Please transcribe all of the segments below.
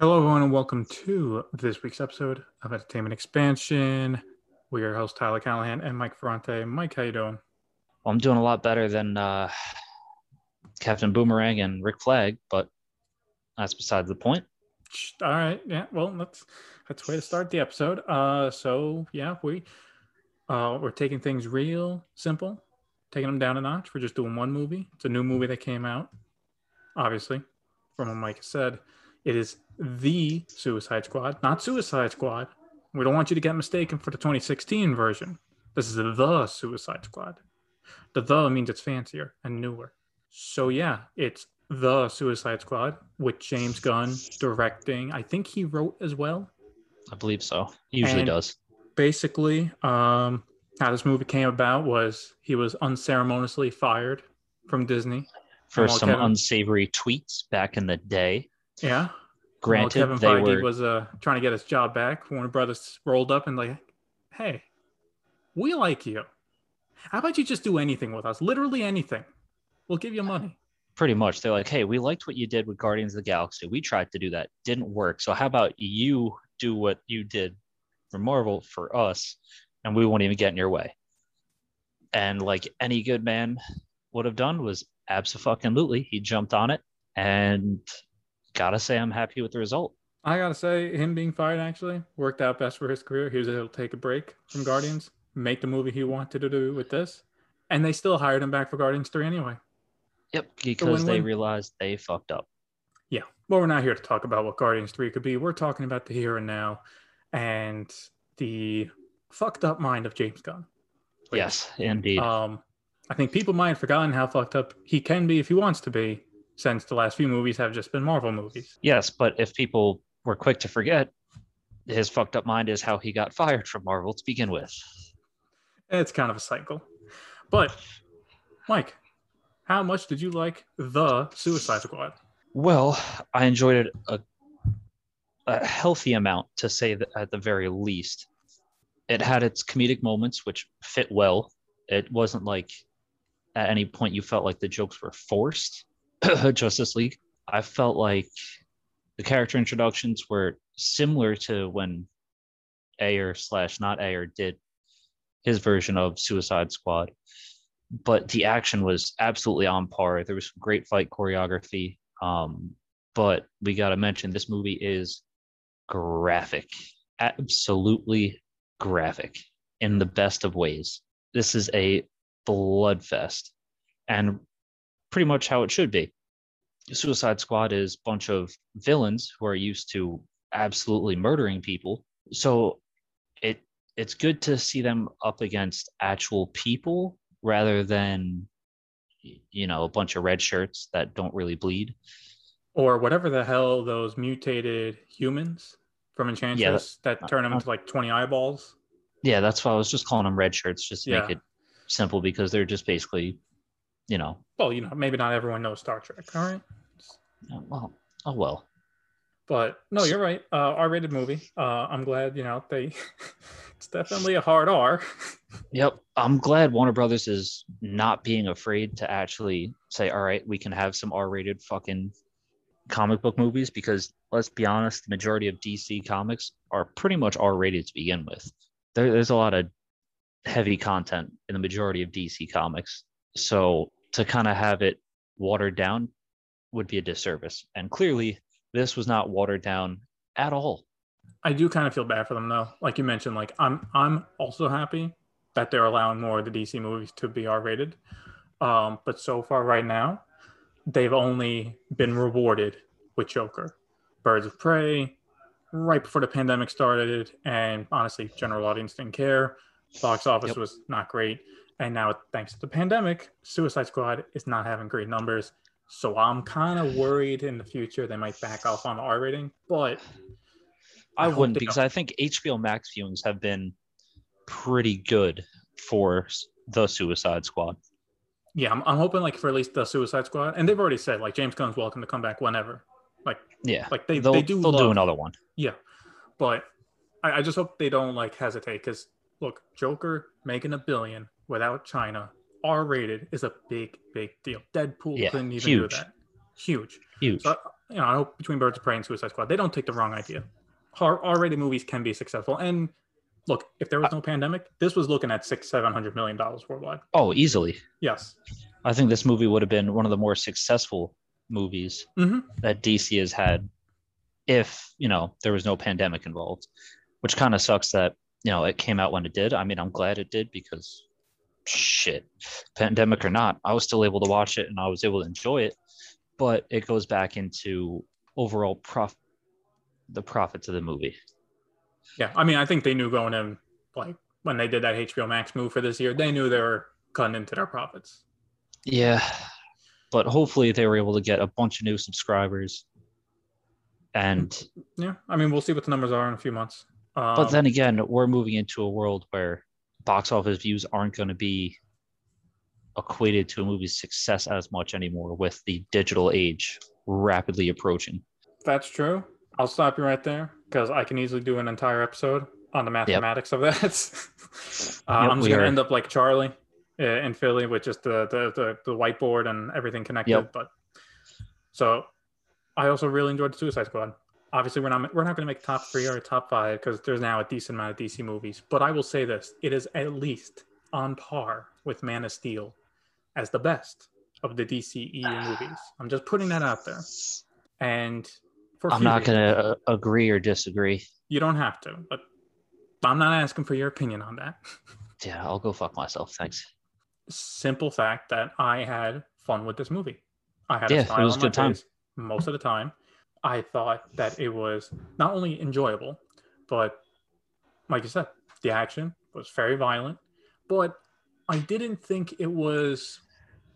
Hello, everyone, and welcome to this week's episode of Entertainment Expansion. We are your host Tyler Callahan and Mike Ferrante. Mike, how you doing? Well, I'm doing a lot better than uh, Captain Boomerang and Rick Flag, but that's besides the point. All right, yeah. Well, that's that's way to start the episode. Uh, so yeah, we uh, we're taking things real simple, taking them down a notch. We're just doing one movie. It's a new movie that came out, obviously, from what Mike said. It is the Suicide Squad, not Suicide Squad. We don't want you to get mistaken for the 2016 version. This is the Suicide Squad. The the means it's fancier and newer. So yeah, it's the Suicide Squad with James Gunn directing. I think he wrote as well. I believe so. He usually And- does. Basically, um, how this movie came about was he was unceremoniously fired from Disney. For some Kevin- unsavory tweets back in the day. Yeah, Granted, While Kevin they Feige were was uh, trying to get his job back. Warner Brothers rolled up and like, hey, we like you. How about you just do anything with us? Literally anything. We'll give you money. pretty much they're like, hey, we liked what you did with Guardians of the Galaxy. We tried to do that, didn't work. So how about you do what you did for Marvel for us, and we won't even get in your way. And like any good man would have done was absolutely he jumped on it and gotta say I'm happy with the result. I gotta say, him being fired actually worked out best for his career. He was able to take a break from Guardians, make the movie he wanted to do with this, and they still hired him back for Guardians 3 anyway. Yep, because they realized they fucked up. Yeah. Well, we're not here to talk about what Guardians 3 could be. We're talking about the here and now and the fucked up mind of James Gunn. Please. Yes, indeed. Um, I think people might have forgotten how fucked up he can be if he wants to be, since the last few movies have just been Marvel movies. Yes, but if people were quick to forget, his fucked up mind is how he got fired from Marvel to begin with. It's kind of a cycle. But, Mike, how much did you like the Suicide Squad? Well, I enjoyed it a, a healthy amount, to say that at the very least. It had its comedic moments, which fit well. It wasn't like at any point you felt like the jokes were forced. Justice League. I felt like the character introductions were similar to when Ayer slash not Ayer did his version of Suicide Squad, but the action was absolutely on par. There was some great fight choreography. Um, but we got to mention this movie is graphic, absolutely graphic in the best of ways. This is a bloodfest and pretty much how it should be. Suicide Squad is a bunch of villains who are used to absolutely murdering people. So it it's good to see them up against actual people rather than you know a bunch of red shirts that don't really bleed. Or whatever the hell those mutated humans from Enchantress that, uh, turn them into like 20 eyeballs? Yeah, that's why I was just calling them red shirts just to Yeah. make it simple because they're just basically, you know, Well, you know, maybe not everyone knows Star Trek, all right? well, oh well. But no, you're right. Uh, R-rated movie. Uh, I'm glad you know they. it's definitely a hard R. Yep. I'm glad Warner Brothers is not being afraid to actually say, all right, we can have some R rated fucking comic book movies because let's be honest, the majority of DC comics are pretty much R rated to begin with. There, there's a lot of heavy content in the majority of DC comics. So to kind of have it watered down would be a disservice. And clearly, this was not watered down at all. I do kind of feel bad for them though. Like you mentioned, like I'm I'm also happy that they're allowing more of the DC movies to be R-rated. Um, but so far right now, they've only been rewarded with Joker, Birds of Prey, right before the pandemic started, and honestly, general audience didn't care. Box office Yep. was not great, and now thanks to the pandemic, Suicide Squad is not having great numbers. So I'm kind of worried in the future they might back off on the R rating, but I, I wouldn't because I think HBO Max viewings have been pretty good for the Suicide Squad. Yeah, I'm, I'm hoping like for at least the Suicide Squad, and they've already said like James Gunn's welcome to come back whenever. Like, Yeah, like they they'll they do they'll love, do another one. Yeah, but I, I just hope they don't like hesitate because look, Joker making a billion without China, R rated is a big big deal. Deadpool Yeah, couldn't even huge. do that. Huge. Huge. So you know, I hope between Birds of Prey and Suicide Squad, they don't take the wrong idea. R-rated movies can be successful, and look, if there was no pandemic, this was looking at six, seven hundred million dollars worldwide. Oh, easily. Yes. I think this movie would have been one of the more successful movies Mhm. that DC has had if, you know, there was no pandemic involved, which kind of sucks that, you know, it came out when it did. I mean, I'm glad it did because shit, pandemic or not, I was still able to watch it and I was able to enjoy it. But it goes back into overall prof the profits of the movie. Yeah. I mean, I think they knew going in, like when they did that HBO Max move for this year, they knew they were cutting into their profits. Yeah. But hopefully they were able to get a bunch of new subscribers. And Yeah. I mean, we'll see what the numbers are in a few months. Um, but then again, we're moving into a world where box office views aren't going to be equated to a movie's success as much anymore with the digital age rapidly approaching. That's true. I'll stop you right there because I can easily do an entire episode on the mathematics of that. uh, Yep, I'm just gonna end up like Charlie uh, in Philly with just the the, the, the whiteboard and everything connected. Yep. But so I also really enjoyed the Suicide Squad. Obviously, we're not we're not going to make top three or top five because there's now a decent amount of DC movies. But I will say this: it is at least on par with Man of Steel as the best of the DCEU movies. I'm just putting that out there. And I'm not going to uh, agree or disagree. You don't have to, but I'm not asking for your opinion on that. Yeah, I'll go fuck myself. Thanks. Simple fact that I had fun with this movie. I had Yeah, a it was on a my good time. most of the time. I thought that it was not only enjoyable, but like you said, the action was very violent. But I didn't think it was.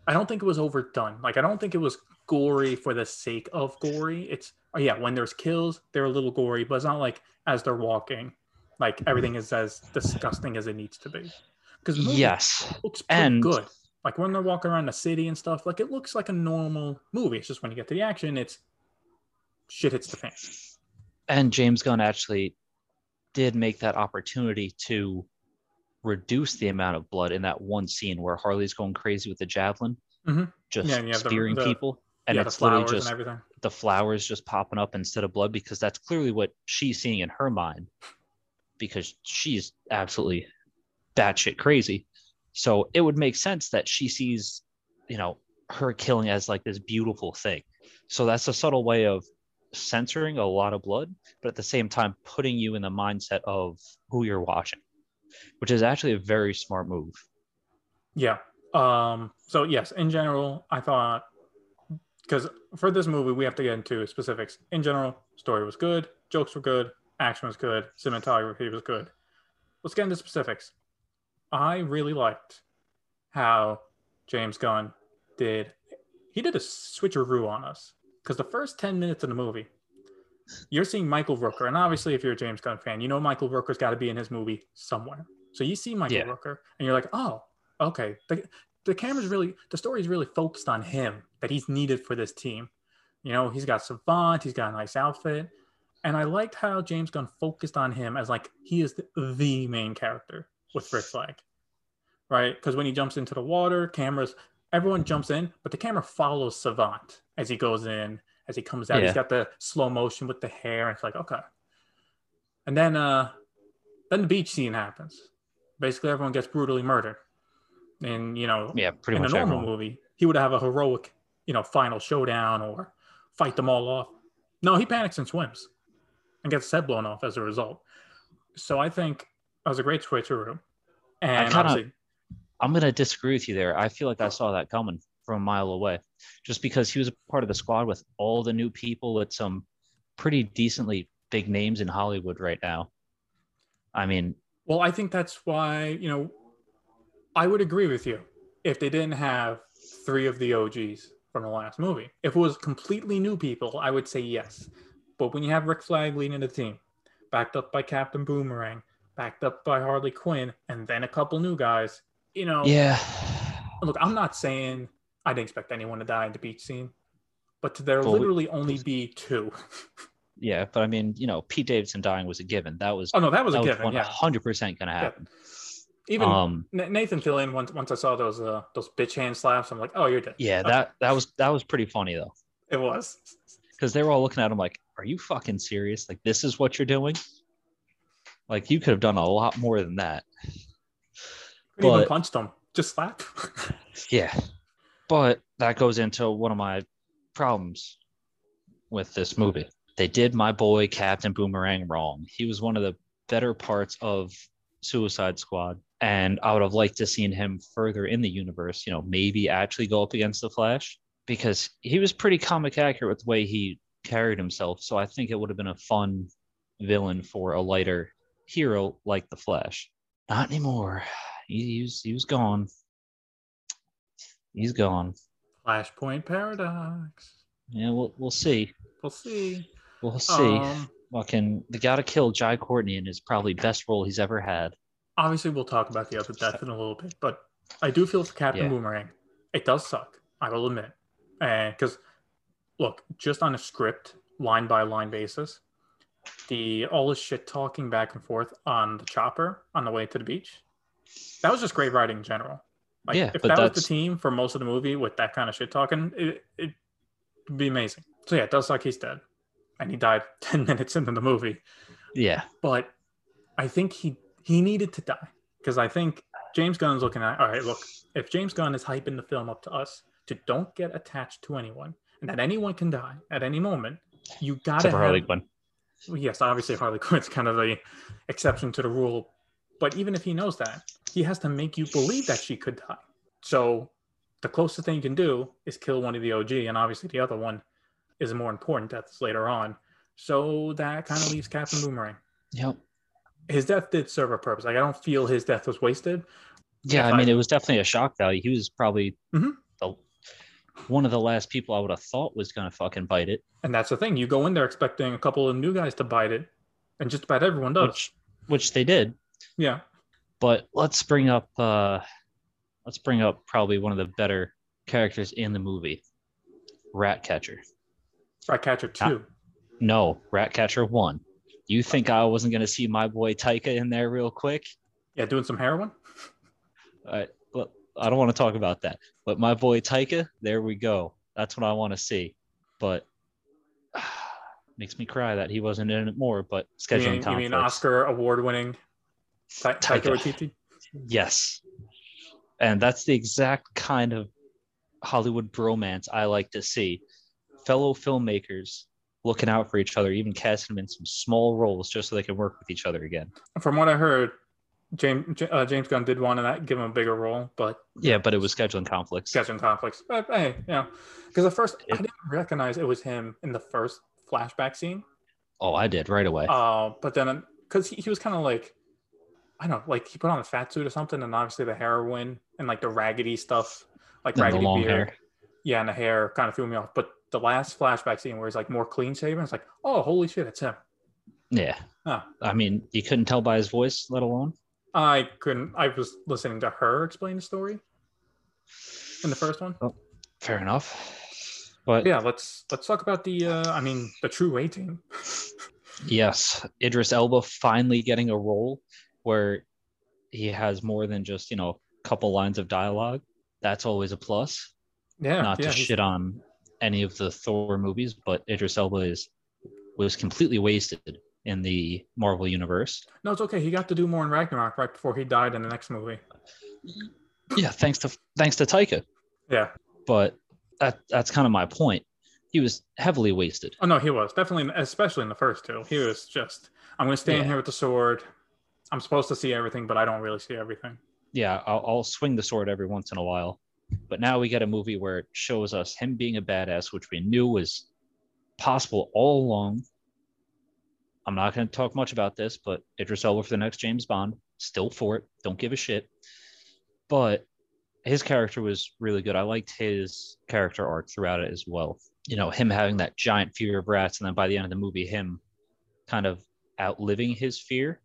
I don't think it was overdone. Like I don't think it was gory for the sake of gory. It's oh yeah, when there's kills, they're a little gory, but it's not like as they're walking, like everything is as disgusting as it needs to be. Because Yes. looks pretty And- good. Like when they're walking around the city and stuff, like it looks like a normal movie. It's just when you get to the action, it's shit hits the fan. And James Gunn actually did make that opportunity to reduce the amount of blood in that one scene where Harley's going crazy with the javelin, Mhm. just Yeah, you the- spearing the- people. And yeah, the it's literally just and everything. the flowers just popping up instead of blood because that's clearly what she's seeing in her mind because she's absolutely batshit crazy. So it would make sense that she sees, you know, her killing as like this beautiful thing. So that's a subtle way of censoring a lot of blood, but at the same time putting you in the mindset of who you're watching, which is actually a very smart move. Yeah. Um. So yes, in general, I thought because for this movie we have to get into specifics. In general, story was good, jokes were good, action was good, cinematography was good. Let's get into specifics. I really liked how James Gunn did. He did a switcheroo on us because the first ten minutes of the movie, you're seeing Michael Rooker, and obviously, if you're a James Gunn fan, you know Michael Rooker's got to be in his movie somewhere. So you see Michael Yeah. Rooker, and you're like, oh, okay. The, the camera's really, the story's really focused on him that he's needed for this team. You know, he's got Savant, he's got a nice outfit. And I liked how James Gunn focused on him as like he is the, the main character with Rick Flag, right? Because when he jumps into the water, cameras, everyone jumps in, but the camera follows Savant as he goes in, as he comes out. Yeah. He's got the slow motion with the hair. And it's like, okay. And then, uh, then the beach scene happens. Basically, everyone gets brutally murdered. And, you know, Yeah, pretty in much a normal everyone. movie, he would have a heroic, you know, final showdown or fight them all off. No, he panics and swims and gets his head blown off as a result. So I think that was a great switcheroo. And kinda- I'm gonna disagree with you there. I feel like I saw that coming from a mile away, just because he was a part of the squad with all the new people with some pretty decently big names in Hollywood right now. I mean, well, I think that's why, you know, I would agree with you if they didn't have three of the OGs from the last movie. If it was completely new people, I would say yes. But when you have Rick Flag leading the team, backed up by Captain Boomerang, backed up by Harley Quinn, and then a couple new guys, you know, yeah, look, I'm not saying I didn't expect anyone to die in the beach scene, but there Well, we- literally only be two. yeah, but I mean, you know, Pete Davidson dying was a given. That was oh no, that was that a was given. Yeah, hundred percent gonna happen. even Um, Nathan Fillion. Once once I saw those uh those bitch hand slaps, I'm like, oh, you're dead. yeah, Okay. that that was that was pretty funny though. It was. because they were all looking at him like, "Are you fucking serious? Like this is what you're doing? Like you could have done a lot more than that." Couldn't even punched him. Just slap. Yeah. But that goes into one of my problems with this movie. They did my boy Captain Boomerang wrong. He was one of the better parts of Suicide Squad. And I would have liked to seen him further in the universe, you know, maybe actually go up against the Flash because he was pretty comic accurate with the way he carried himself. So I think it would have been a fun villain for a lighter hero like the Flash. Not anymore. He, he was he was gone. He's gone. Flashpoint paradox. Yeah, we'll we'll see. We'll see. We'll see. Um, Fucking they gotta kill Jai Courtney in his probably best role he's ever had. obviously, we'll talk about the other death in a little bit, but I do feel for Captain Yeah. Boomerang. It does suck. I will admit, and because look, just on a script, line by line basis, the all this shit talking back and forth on the chopper on the way to the beach, that was just great writing in general. Like, Yeah, if that was the team for most of the movie with that kind of shit talking, it, it'd be amazing. So yeah, it does suck. He's dead, and he died ten minutes into the movie. Yeah. but I think he he needed to die because I think James Gunn's looking at all right. Look, if James Gunn is hyping the film up to us to don't get attached to anyone and that anyone can die at any moment, you gotta Except have, Harley Quinn. yes, obviously Harley Quinn's kind of the exception to the rule, but even if he knows that, he has to make you believe that she could die. So the closest thing you can do is kill one of the OG, and obviously the other one is a more important death later on. So that kind of leaves Captain Boomerang Yep. his death did serve a purpose. Like I don't feel his death was wasted. Yeah, I mean I- it was definitely a shock value. He was probably Mhm. the one of the last people I would have thought was gonna fucking bite it. And that's the thing. You go in there expecting a couple of new guys to bite it, and just about everyone does. Which which they did. yeah. But let's bring up uh let's bring up probably one of the better characters in the movie. Ratcatcher. Ratcatcher two. No, Ratcatcher one. You think I wasn't gonna see my boy Taika in there real quick? Yeah, doing some heroin. I, well, I don't want to talk about that. But my boy Taika, there we go. That's what I want to see. But makes me cry that he wasn't in it more. But You scheduling mean, you mean Oscar award winning Ta- Taika. Waititi? Yes, and that's the exact kind of Hollywood bromance I like to see. Fellow filmmakers looking out for each other, even casting them in some small roles just so they can work with each other again. From what I heard, James uh, James Gunn did want to give him a bigger role, but Yeah, but it was scheduling conflicts. scheduling conflicts. But hey, you know, because at first I didn't recognize it was him in the first flashback scene. Oh, I did right away. Uh, but then because he, he was kind of like, I don't know, like he put on a fat suit or something, and obviously the heroin and like the raggedy stuff, like and the raggedy long beard, hair. yeah, and the hair kind of threw me off. But the last flashback scene where he's like more clean shaven, it's like, oh, holy shit, it's him. Yeah. Huh. I mean, you couldn't tell by his voice, let alone. I couldn't. I was listening to her explain the story in the first one. Fair enough. But Yeah, let's let's talk about the. Uh, I mean, the true A team. yes, Idris Elba finally getting a role where he has more than just, you know, a couple lines of dialogue. That's always a plus. Yeah, Not yeah, to he's- shit on any of the Thor movies, but Idris Elba is was completely wasted in the Marvel universe. No, it's okay. He got to do more in Ragnarok right before he died in the next movie. Yeah, thanks to thanks to Taika. Yeah. But that that's kind of my point. He was heavily wasted. Oh no, he was definitely, especially in the first two. He was just, I'm going to stay in Yeah. here with the sword. I'm supposed to see everything, but I don't really see everything. yeah, I'll, I'll swing the sword every once in a while. But now we get a movie where it shows us him being a badass, which we knew was possible all along. I'm not going to talk much about this, but Idris Elba for the next James Bond, still for it. Don't give a shit. But his character was really good. I liked his character arc throughout it as well. You know, him having that giant fear of rats, and then by the end of the movie, him kind of outliving his fear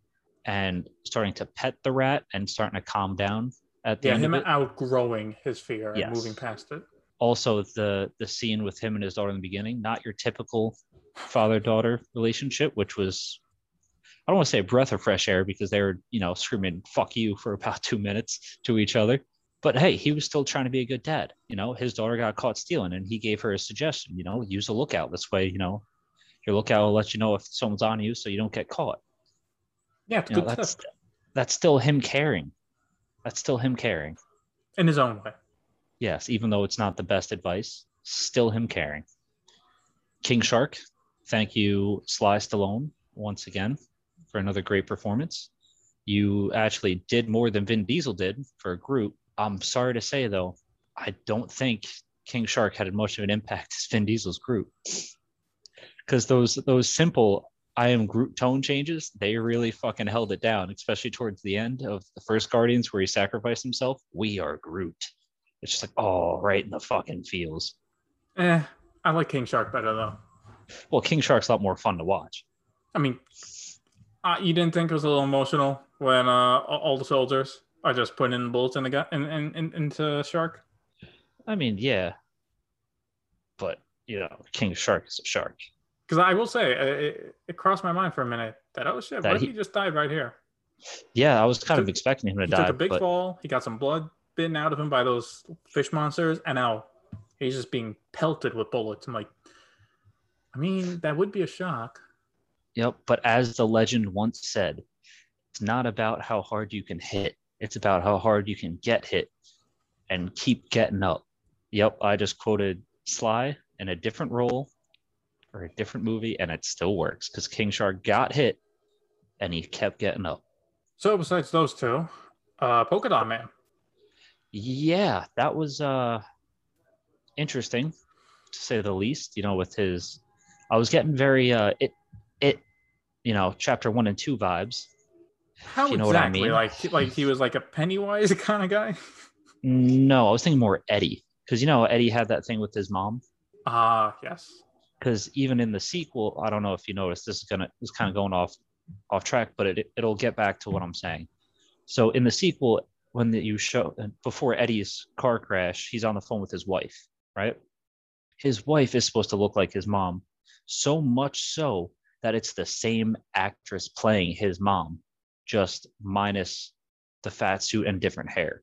and starting to pet the rat and starting to calm down at the Yeah, end him outgrowing his fear Yes. and moving past it. Also, the the scene with him and his daughter in the beginning, not your typical father daughter relationship, which was I don't want to say a breath of fresh air because they were, you know, screaming "fuck you" for about two minutes to each other. But hey, he was still trying to be a good dad. You know, his daughter got caught stealing, and he gave her a suggestion. You know, use a lookout. This way, you know, your lookout will let you know if someone's on you, so you don't get caught. Yeah, You know, that's stuff that's still him caring. That's still him caring. in his own way. Yes, even though it's not the best advice, still him caring. King Shark, thank you, Sly Stallone, once again for another great performance. You actually did more than Vin Diesel did for a group. I'm sorry to say though, I don't think King Shark had as much of an impact as Vin Diesel's group. Because those those simple I am Groot tone changes, they really fucking held it down, especially towards the end of the first Guardians where he sacrificed himself. We are Groot. It's just like, oh, right in the fucking feels. Eh, I like King Shark better though. Well, King Shark's a lot more fun to watch. I mean, uh, you didn't think it was a little emotional when uh, all the soldiers are just putting in bullets in the gun in, in, in, into Shark? I mean, yeah, but you know, King Shark is a shark. Because I will say, uh, it, it crossed my mind for a minute that oh shit, what if he- he just died right here? Yeah, I was kind of expecting him to He die, took a big but fall. He got some blood bitten out of him by those fish monsters, and now he's just being pelted with bullets. I'm like, I mean, that would be a shock. Yep. But as the legend once said, it's not about how hard you can hit, it's about how hard you can get hit and keep getting up. Yep. I just quoted Sly in a different role or a different movie, and it still works because King Shark got hit and he kept getting up. So besides those two, uh, Polka Dot Man. Yeah, that was uh interesting to say the least, you know, with his I was getting very uh it it you know, chapter 1 and 2 vibes. How You know what I exactly? mean? Like, like he was like a Pennywise kind of guy. No, I was thinking more Eddie because you know Eddie had that thing with his mom. Ah, yes. Because even in the sequel, I don't know if you noticed, this is gonna is kind of going off off track, but it it'll get back to what I'm saying. So in the sequel, when the, you show before Eddie's car crash, he's on the phone with his wife, right? His wife is supposed to look like his mom, so much so that it's the same actress playing his mom, just minus the fat suit and different hair.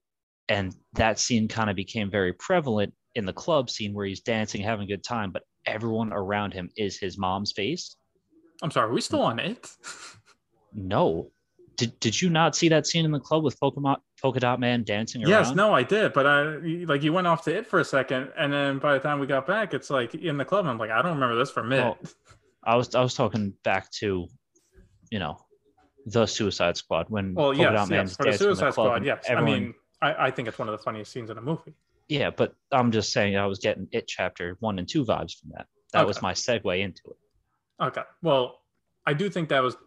And that scene kind of became very prevalent in the club scene where he's dancing, having a good time, but everyone around him is his mom's face. I'm sorry. Are we still on it? No. Did, did you not see that scene in the club with Pokemon Polka Dot Man dancing around? yes. No, I did. But I like you went off to it for a second, and then by the time we got back, it's like in the club. I'm like, I don't remember this from it. Well, I was I was talking back to, you know, the Suicide Squad when Well, Polka yes, Dot Man's yes. For the Suicide club Squad, yes. everyone- I mean, I, I think it's one of the funniest scenes in a movie. Yeah, but I'm just saying I was getting it chapter one and two vibes from that. That was my segue into it. Okay. Well, I do think that was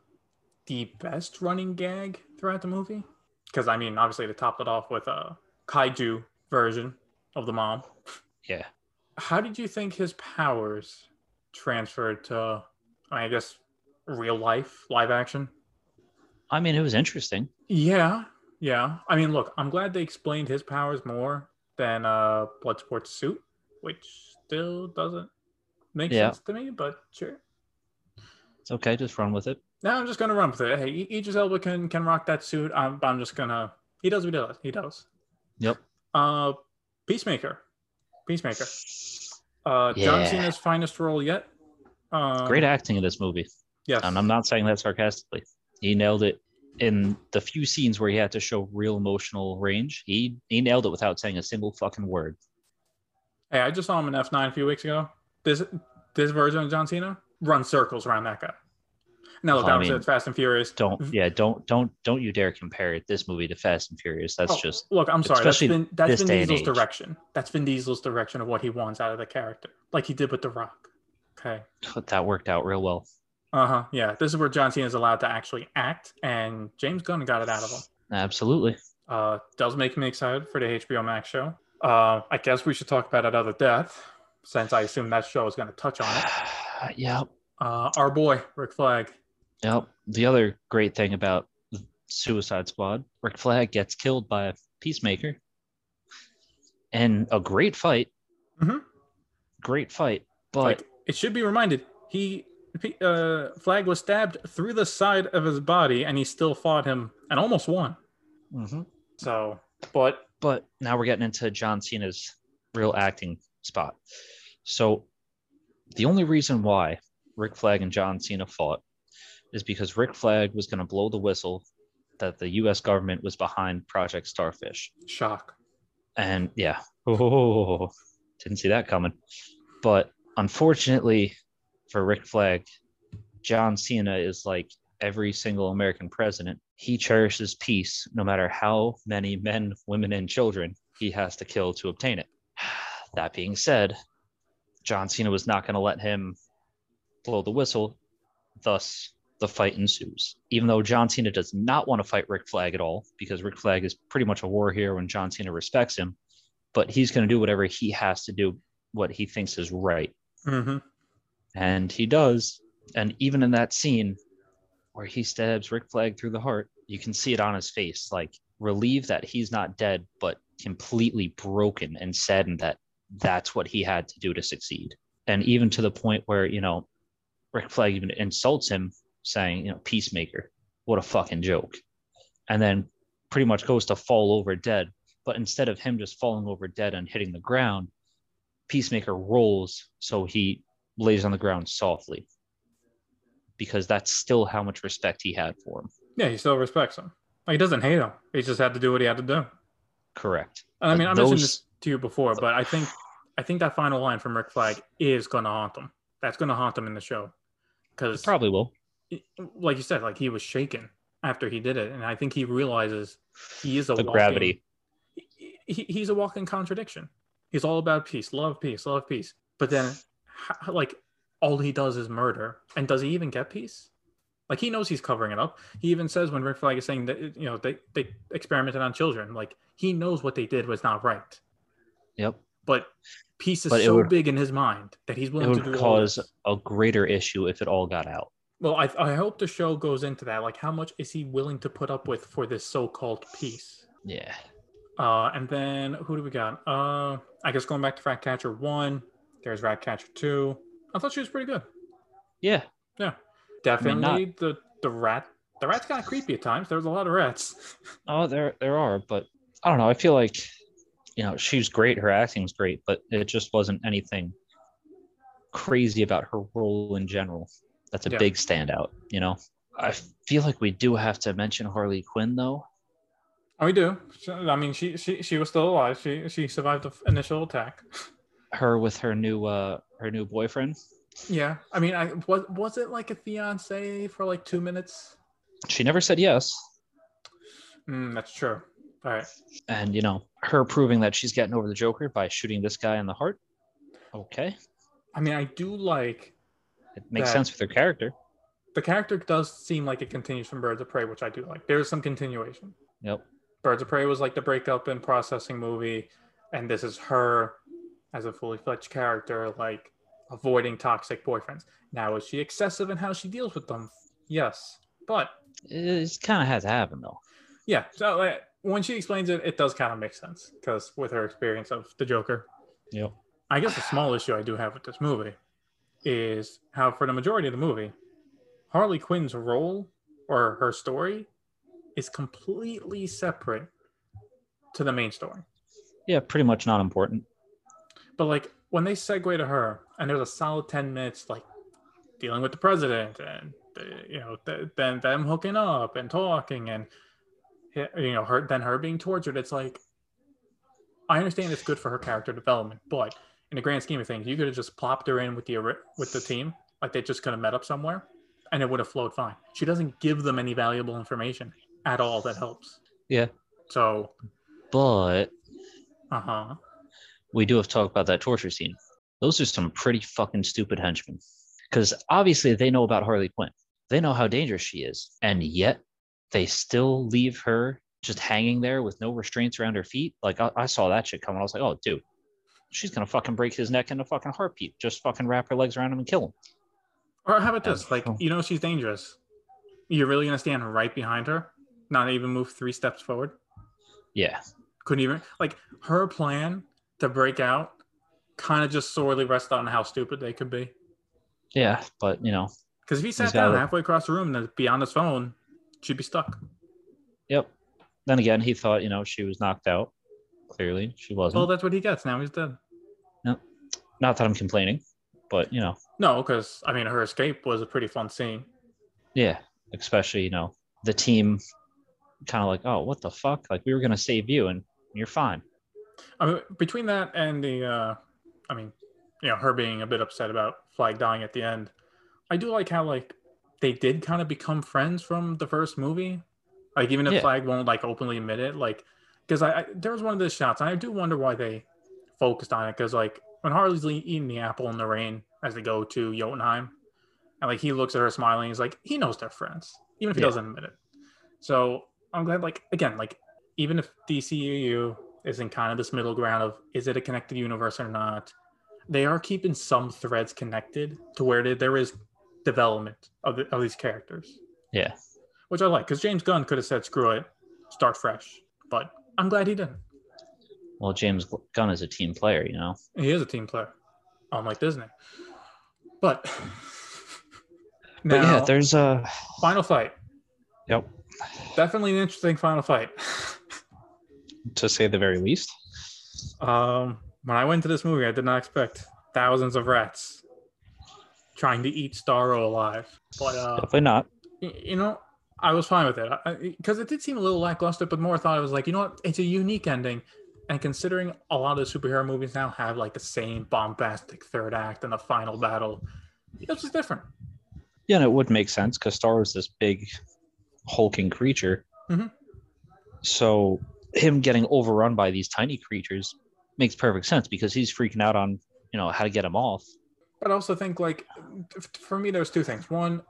the best running gag throughout the movie. Because I mean, obviously, they topped it off with a kaiju version of the mom. Yeah. How did you think his powers transferred to, I guess, real life, live action? I mean, it was interesting. Yeah, yeah. I mean, look, I'm glad they explained his powers more than uh, Bloodsport's suit, which still doesn't make Yeah. sense to me, but sure. It's okay, just run with it. No, I'm just gonna run with it. Hey, Idris Elba can can rock that suit. I'm, I'm just gonna. He does what he does. He does. Yep. Uh, Peacemaker. Peacemaker. Uh, John Cena's finest role yet. Um, Great acting in this movie. Yes. And I'm not saying that sarcastically. He nailed it in the few scenes where he had to show real emotional range. He he nailed it without saying a single fucking word. Hey, I just saw him in F9 a few weeks ago. This this version of John Cena runs circles around that guy. Now look, oh, I obviously mean, it's Fast and Furious. Don't yeah, don't don't don't you dare compare this movie to Fast and Furious. That's Oh, just look. I'm sorry. That's especially Vin, that's Vin Diesel's direction. That's Vin Diesel's direction of what he wants out of the character, like he did with The Rock. Okay. that worked out real well. Uh huh. Yeah. This is where John Cena is allowed to actually act, and James Gunn got it out of him. Absolutely. Uh, does make me excited for the HBO Max show. Uh, I guess we should talk about Another Death, since I assume that show is going to touch on it. yep. Uh, our boy Rick Flag. Yep. The other great thing about Suicide Squad, Rick Flag gets killed by a peacemaker. And a great fight. Mhm. Great fight. But Like it should be reminded, he uh, Flag was stabbed through the side of his body, and he still fought him and almost won. Mhm. So, but But now we're getting into John Cena's real acting spot. So the only reason why Rick Flag and John Cena fought is because Rick Flag was going to blow the whistle that the US government was behind Project Starfish. Shock. And yeah, oh, didn't see that coming. But unfortunately for Rick Flag, John Cena is like every single American president. He cherishes peace no matter how many men, women, and children he has to kill to obtain it. That being said, John Cena was not going to let him blow the whistle. Thus, the fight ensues. Even though John Cena does not want to fight Rick Flag at all, because Rick Flag is pretty much a war hero and John Cena respects him, but he's going to do whatever he has to do, what he thinks is right. Mm-hmm. And he does. And even in that scene where he stabs Rick Flag through the heart, you can see it on his face, like relieved that he's not dead, but completely broken and saddened that that's what he had to do to succeed. And even to the point where, you know, Rick Flag even insults him, saying, you know, peacemaker, what a fucking joke. And then pretty much goes to fall over dead. But instead of him just falling over dead and hitting the ground, Peacemaker rolls so he lays on the ground softly. Because that's still how much respect he had for him. Yeah, he still respects him. Like, he doesn't hate him. He just had to do what he had to do. Correct. And I mean, I mentioned this to you before, but I think I think that final line from Rick Flag is going to haunt him. That's going to haunt him in the show because, Probably will. like you said, like he was shaken after he did it, and I think he realizes he is a The walking- gravity. He, he's a walking contradiction. He's all about peace, love peace, love peace. But then, h- like, all he does is murder. And does he even get peace? Like he knows he's covering it up. He even says when Rick Flag is saying that you know they they experimented on children. Like he knows what they did was not right. Yep. But peace is But so would- big in his mind that he's willing to do cause a greater issue if it all got out. Well, I I hope the show goes into that. Like, how much is he willing to put up with for this so-called peace? Yeah. Uh, and then who do we got? Uh, I guess going back to Ratcatcher one, there's Ratcatcher two. I thought she was pretty good. Yeah. Yeah, definitely not- the the rat. The rat's kind of creepy at times. There's a lot of rats. Oh, there there are, but I don't know. I feel like you know she's great. Her acting's great, but it just wasn't anything crazy about her role in general. That's a Yeah. big standout. You know, I feel like we do have to mention Harley Quinn though. Oh, we do. I mean, she she she was still alive. She she survived the initial attack. Her with her new uh her new boyfriend. Yeah, I mean, I was was it like a fiance for like two minutes? She never said yes, Mm, that's true. All right. and you know her proving that she's getting over the Joker by shooting this guy in the heart. Okay, I mean, I do like it makes sense with her character. the character does seem like it continues from Birds of Prey, which I do like. There's some continuation. Yep. Birds of Prey was like the breakup and processing movie, and this is her as a fully fledged character, like avoiding toxic boyfriends. Now, is she excessive in how she deals with them? Yes, but It kind of has to happen though. yeah. So uh, when she explains it, it does kind of make sense because with her experience of the Joker. Yep. I guess the small issue I do have with this movie is how, for the majority of the movie, Harley Quinn's role or her story is completely separate to the main story. Yeah, pretty much not important. But like when they segue to her, and there's a solid ten minutes like dealing with the president and you know th- then them hooking up and talking and you know her then her being tortured. It's like I understand it's good for her character development, but in the grand scheme of things, you could have just plopped her in with the with the team, like they just could have met up somewhere, and it would have flowed fine. She doesn't give them any valuable information at all that helps. Yeah. So, But uh huh. We do have to talk about that torture scene. Those are some pretty fucking stupid henchmen. Because obviously they know about Harley Quinn. They know how dangerous she is. And yet they still leave her just hanging there with no restraints around her feet. Like I, I saw that shit coming. I was like, oh dude, she's gonna fucking break his neck in a fucking heartbeat. Just fucking wrap her legs around him and kill him. Or how about this? Like, Oh. you know, she's dangerous. You're really gonna stand right behind her, not even move three steps forward. Yeah. Couldn't even like her plan to break out. Kind of just sorely rest on how stupid they could be. Yeah. But you know, Because if he sat down halfway across the room and be on his phone, she'd be stuck. yep. Then again, he thought, you know, she was knocked out. Clearly, she wasn't. Well, that's what he gets. Now he's dead. No, not that I'm complaining, but you know, No, because I mean, her escape was a pretty fun scene. yeah. Especially you know the team, kind of like, oh, what the fuck? Like we were gonna save you, and you're fine. I mean, between that and the, uh, I mean, you know, her being a bit upset about Flag dying at the end, I do like how like they did kind of become friends from the first movie. Like even if Yeah. Flag won't like openly admit it, like because I, I there was one of those shots, and I do wonder why they focused on it. Because like when Harley's eating the apple in the rain as they go to Jotunheim, and like he looks at her smiling, he's like he knows they're friends, even if he Yeah. doesn't admit it. So I'm glad, like again, like even if DCU is in kind of this middle ground of is it a connected universe or not, they are keeping some threads connected to where there- is development of, the, of these characters, Yeah. which I like because James Gunn could have said screw it, start fresh, but I'm glad he didn't. Well, James Gunn is a team player, you know. He is a team player, unlike Disney. But But now, yeah, there's a. final fight. Yep. Definitely an interesting final fight. To say the very least. Um, when I went to this movie, I did not expect thousands of rats trying to eat Starro alive. But uh, Definitely not. you know, I was fine with it because it did seem a little lackluster. But more thought I was like, you know what, it's a unique ending. And considering a lot of the superhero movies now have like the same bombastic third act and the final battle, this was different. Yeah, and it would make sense because Star is this big hulking creature. Mhm. So him getting overrun by these tiny creatures makes perfect sense because he's freaking out on you know how to get him off. But I also think like for me, there's two things. One,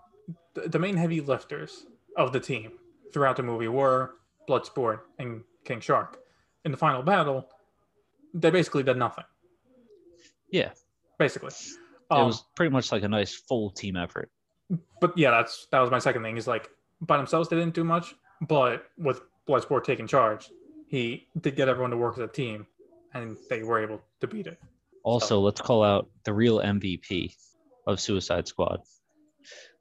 the, main heavy lifters of the team throughout the movie were Bloodsport and King Shark. In the final battle, they basically did nothing. Yeah. basically. it Um, was pretty much like a nice full team effort. but yeah, that's that was my second thing. Is like by themselves they didn't do much, but with Bloodsport taking charge, he did get everyone to work as a team, and they were able to beat it. Also, let's call out the real MVP of Suicide Squad.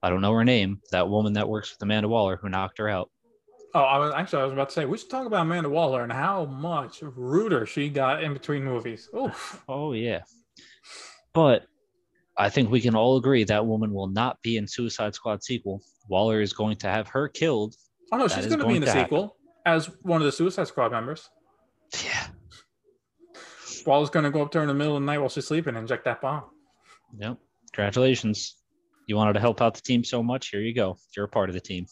I don't know her name. That woman that works with Amanda Waller who knocked her out. Oh, I was actually I was about to say we should talk about Amanda Waller and how much ruder she got in between movies. Oof. Oh yeah. But I think we can all agree that woman will not be in Suicide Squad sequel. Waller is going to have her killed. Oh no, That she's going to be in the to happen. Sequel as one of the Suicide Squad members. Yeah. Waller's going to go up to her in the middle of the night while she's sleeping and inject that bomb. Yep. Congratulations. You wanted to help out the team so much. Here you go. You're a part of the team.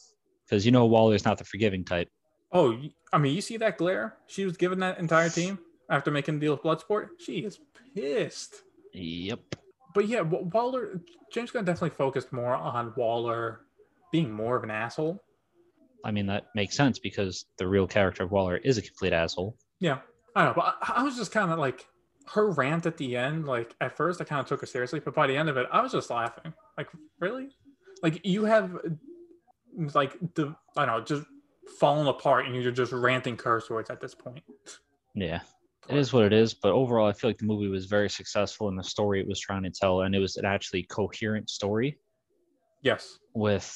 Because you know Waller's not the forgiving type. Oh, I mean, you see that glare she was giving that entire team after making the deal with Bloodsport? She is pissed. Yep. But yeah, Waller, James Gunn definitely focused more on Waller being more of an asshole. I mean, that makes sense because the real character of Waller is a complete asshole. Yeah, I know, but I, I was just kind of like her rant at the end. Like at first, I kind of took her seriously, but by the end of it, I was just laughing. Like, really? Like you have like the I don't know, just fallen apart, and you're just ranting curse words at this point. Yeah. It is what it is. But overall, I feel like the movie was very successful in the story it was trying to tell. And it was an actually coherent story Yes. with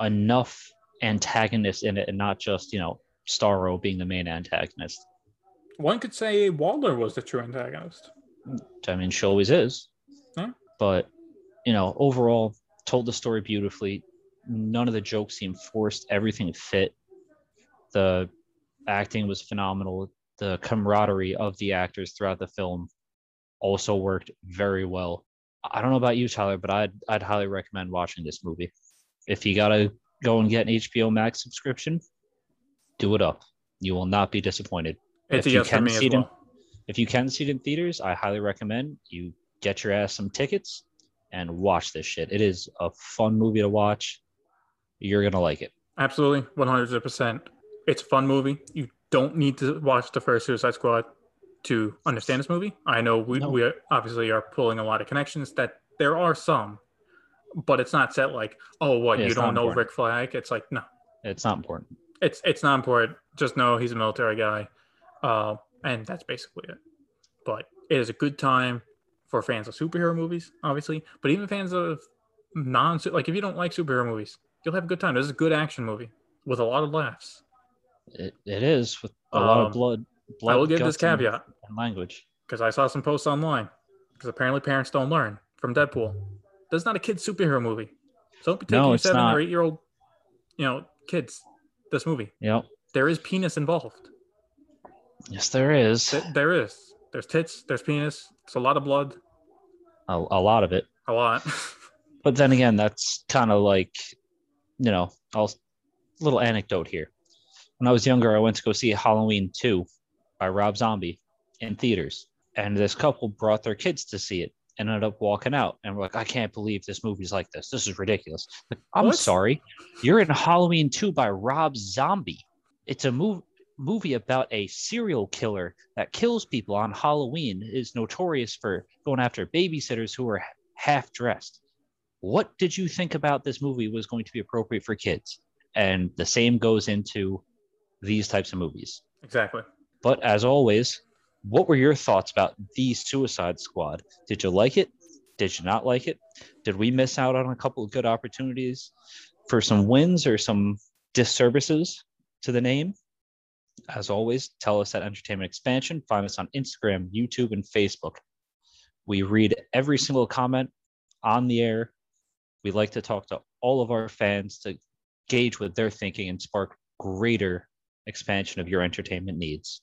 enough antagonists in it and not just, you know, Starro being the main antagonist. One could say Waller was the true antagonist. I mean, she always is. Yeah. But, you know, overall, told the story beautifully. None of the jokes seemed forced. Everything fit. The acting was phenomenal. The camaraderie of the actors throughout the film also worked very well. I don't know about you, Tyler, but I'd I'd highly recommend watching this movie. If you gotta go and get an HBO Max subscription, do it up. You will not be disappointed. It's If a you yes for can me see as it in- if you can see it in theaters, I highly recommend you get your ass some tickets and watch this shit. It is a fun movie to watch. You're gonna like it. Absolutely, one hundred percent. It's a fun movie. You don't need to watch the first Suicide Squad to understand this movie. I know we, No. we obviously are pulling a lot of connections. That there are some, but it's not set like, oh, what Yeah, you don't know important. Rick Flag. It's like no, It's not important. it's it's not important. Just know he's a military guy, uh, and that's basically it. But it is a good time for fans of superhero movies, obviously, but even fans of non like if you don't like superhero movies, you'll have a good time. This is a good action movie with a lot of laughs. It, it is with a lot Um, of blood. blood, I will give this caveat and language. because I saw some posts online because apparently parents don't learn from Deadpool. This is not a kid superhero movie. So don't be taking No, your seven not. or eight year old, you know, kids. This movie. Yep. There is penis involved. Yes, there is Th- There is. There's tits. There's penis. It's a lot of blood. a, a lot of it. A lot. But then again, that's kind of like, you know, I'll little anecdote here. When I was younger, I went to go see Halloween 2 by Rob Zombie in theaters. And this couple brought their kids to see it ended up walking out. And we're like, I can't believe this movie's like this. This is ridiculous. Like, I'm What? sorry. You're in Halloween 2 by Rob Zombie. It's a mov- movie about a serial killer that kills people on Halloween, is notorious for going after babysitters who are half dressed what did you think about this movie was going to be appropriate for kids? And the same goes into these types of movies. exactly. But as always, what were your thoughts about the Suicide Squad? Did you like it? Did you not like it? Did we miss out on a couple of good opportunities for some wins or some disservices to the name? As always, tell us at Entertainment Expansion. Find us on Instagram, YouTube, and Facebook. We read every single comment on the air. We like to talk to all of our fans to gauge what they're thinking and spark greater expansion of your entertainment needs.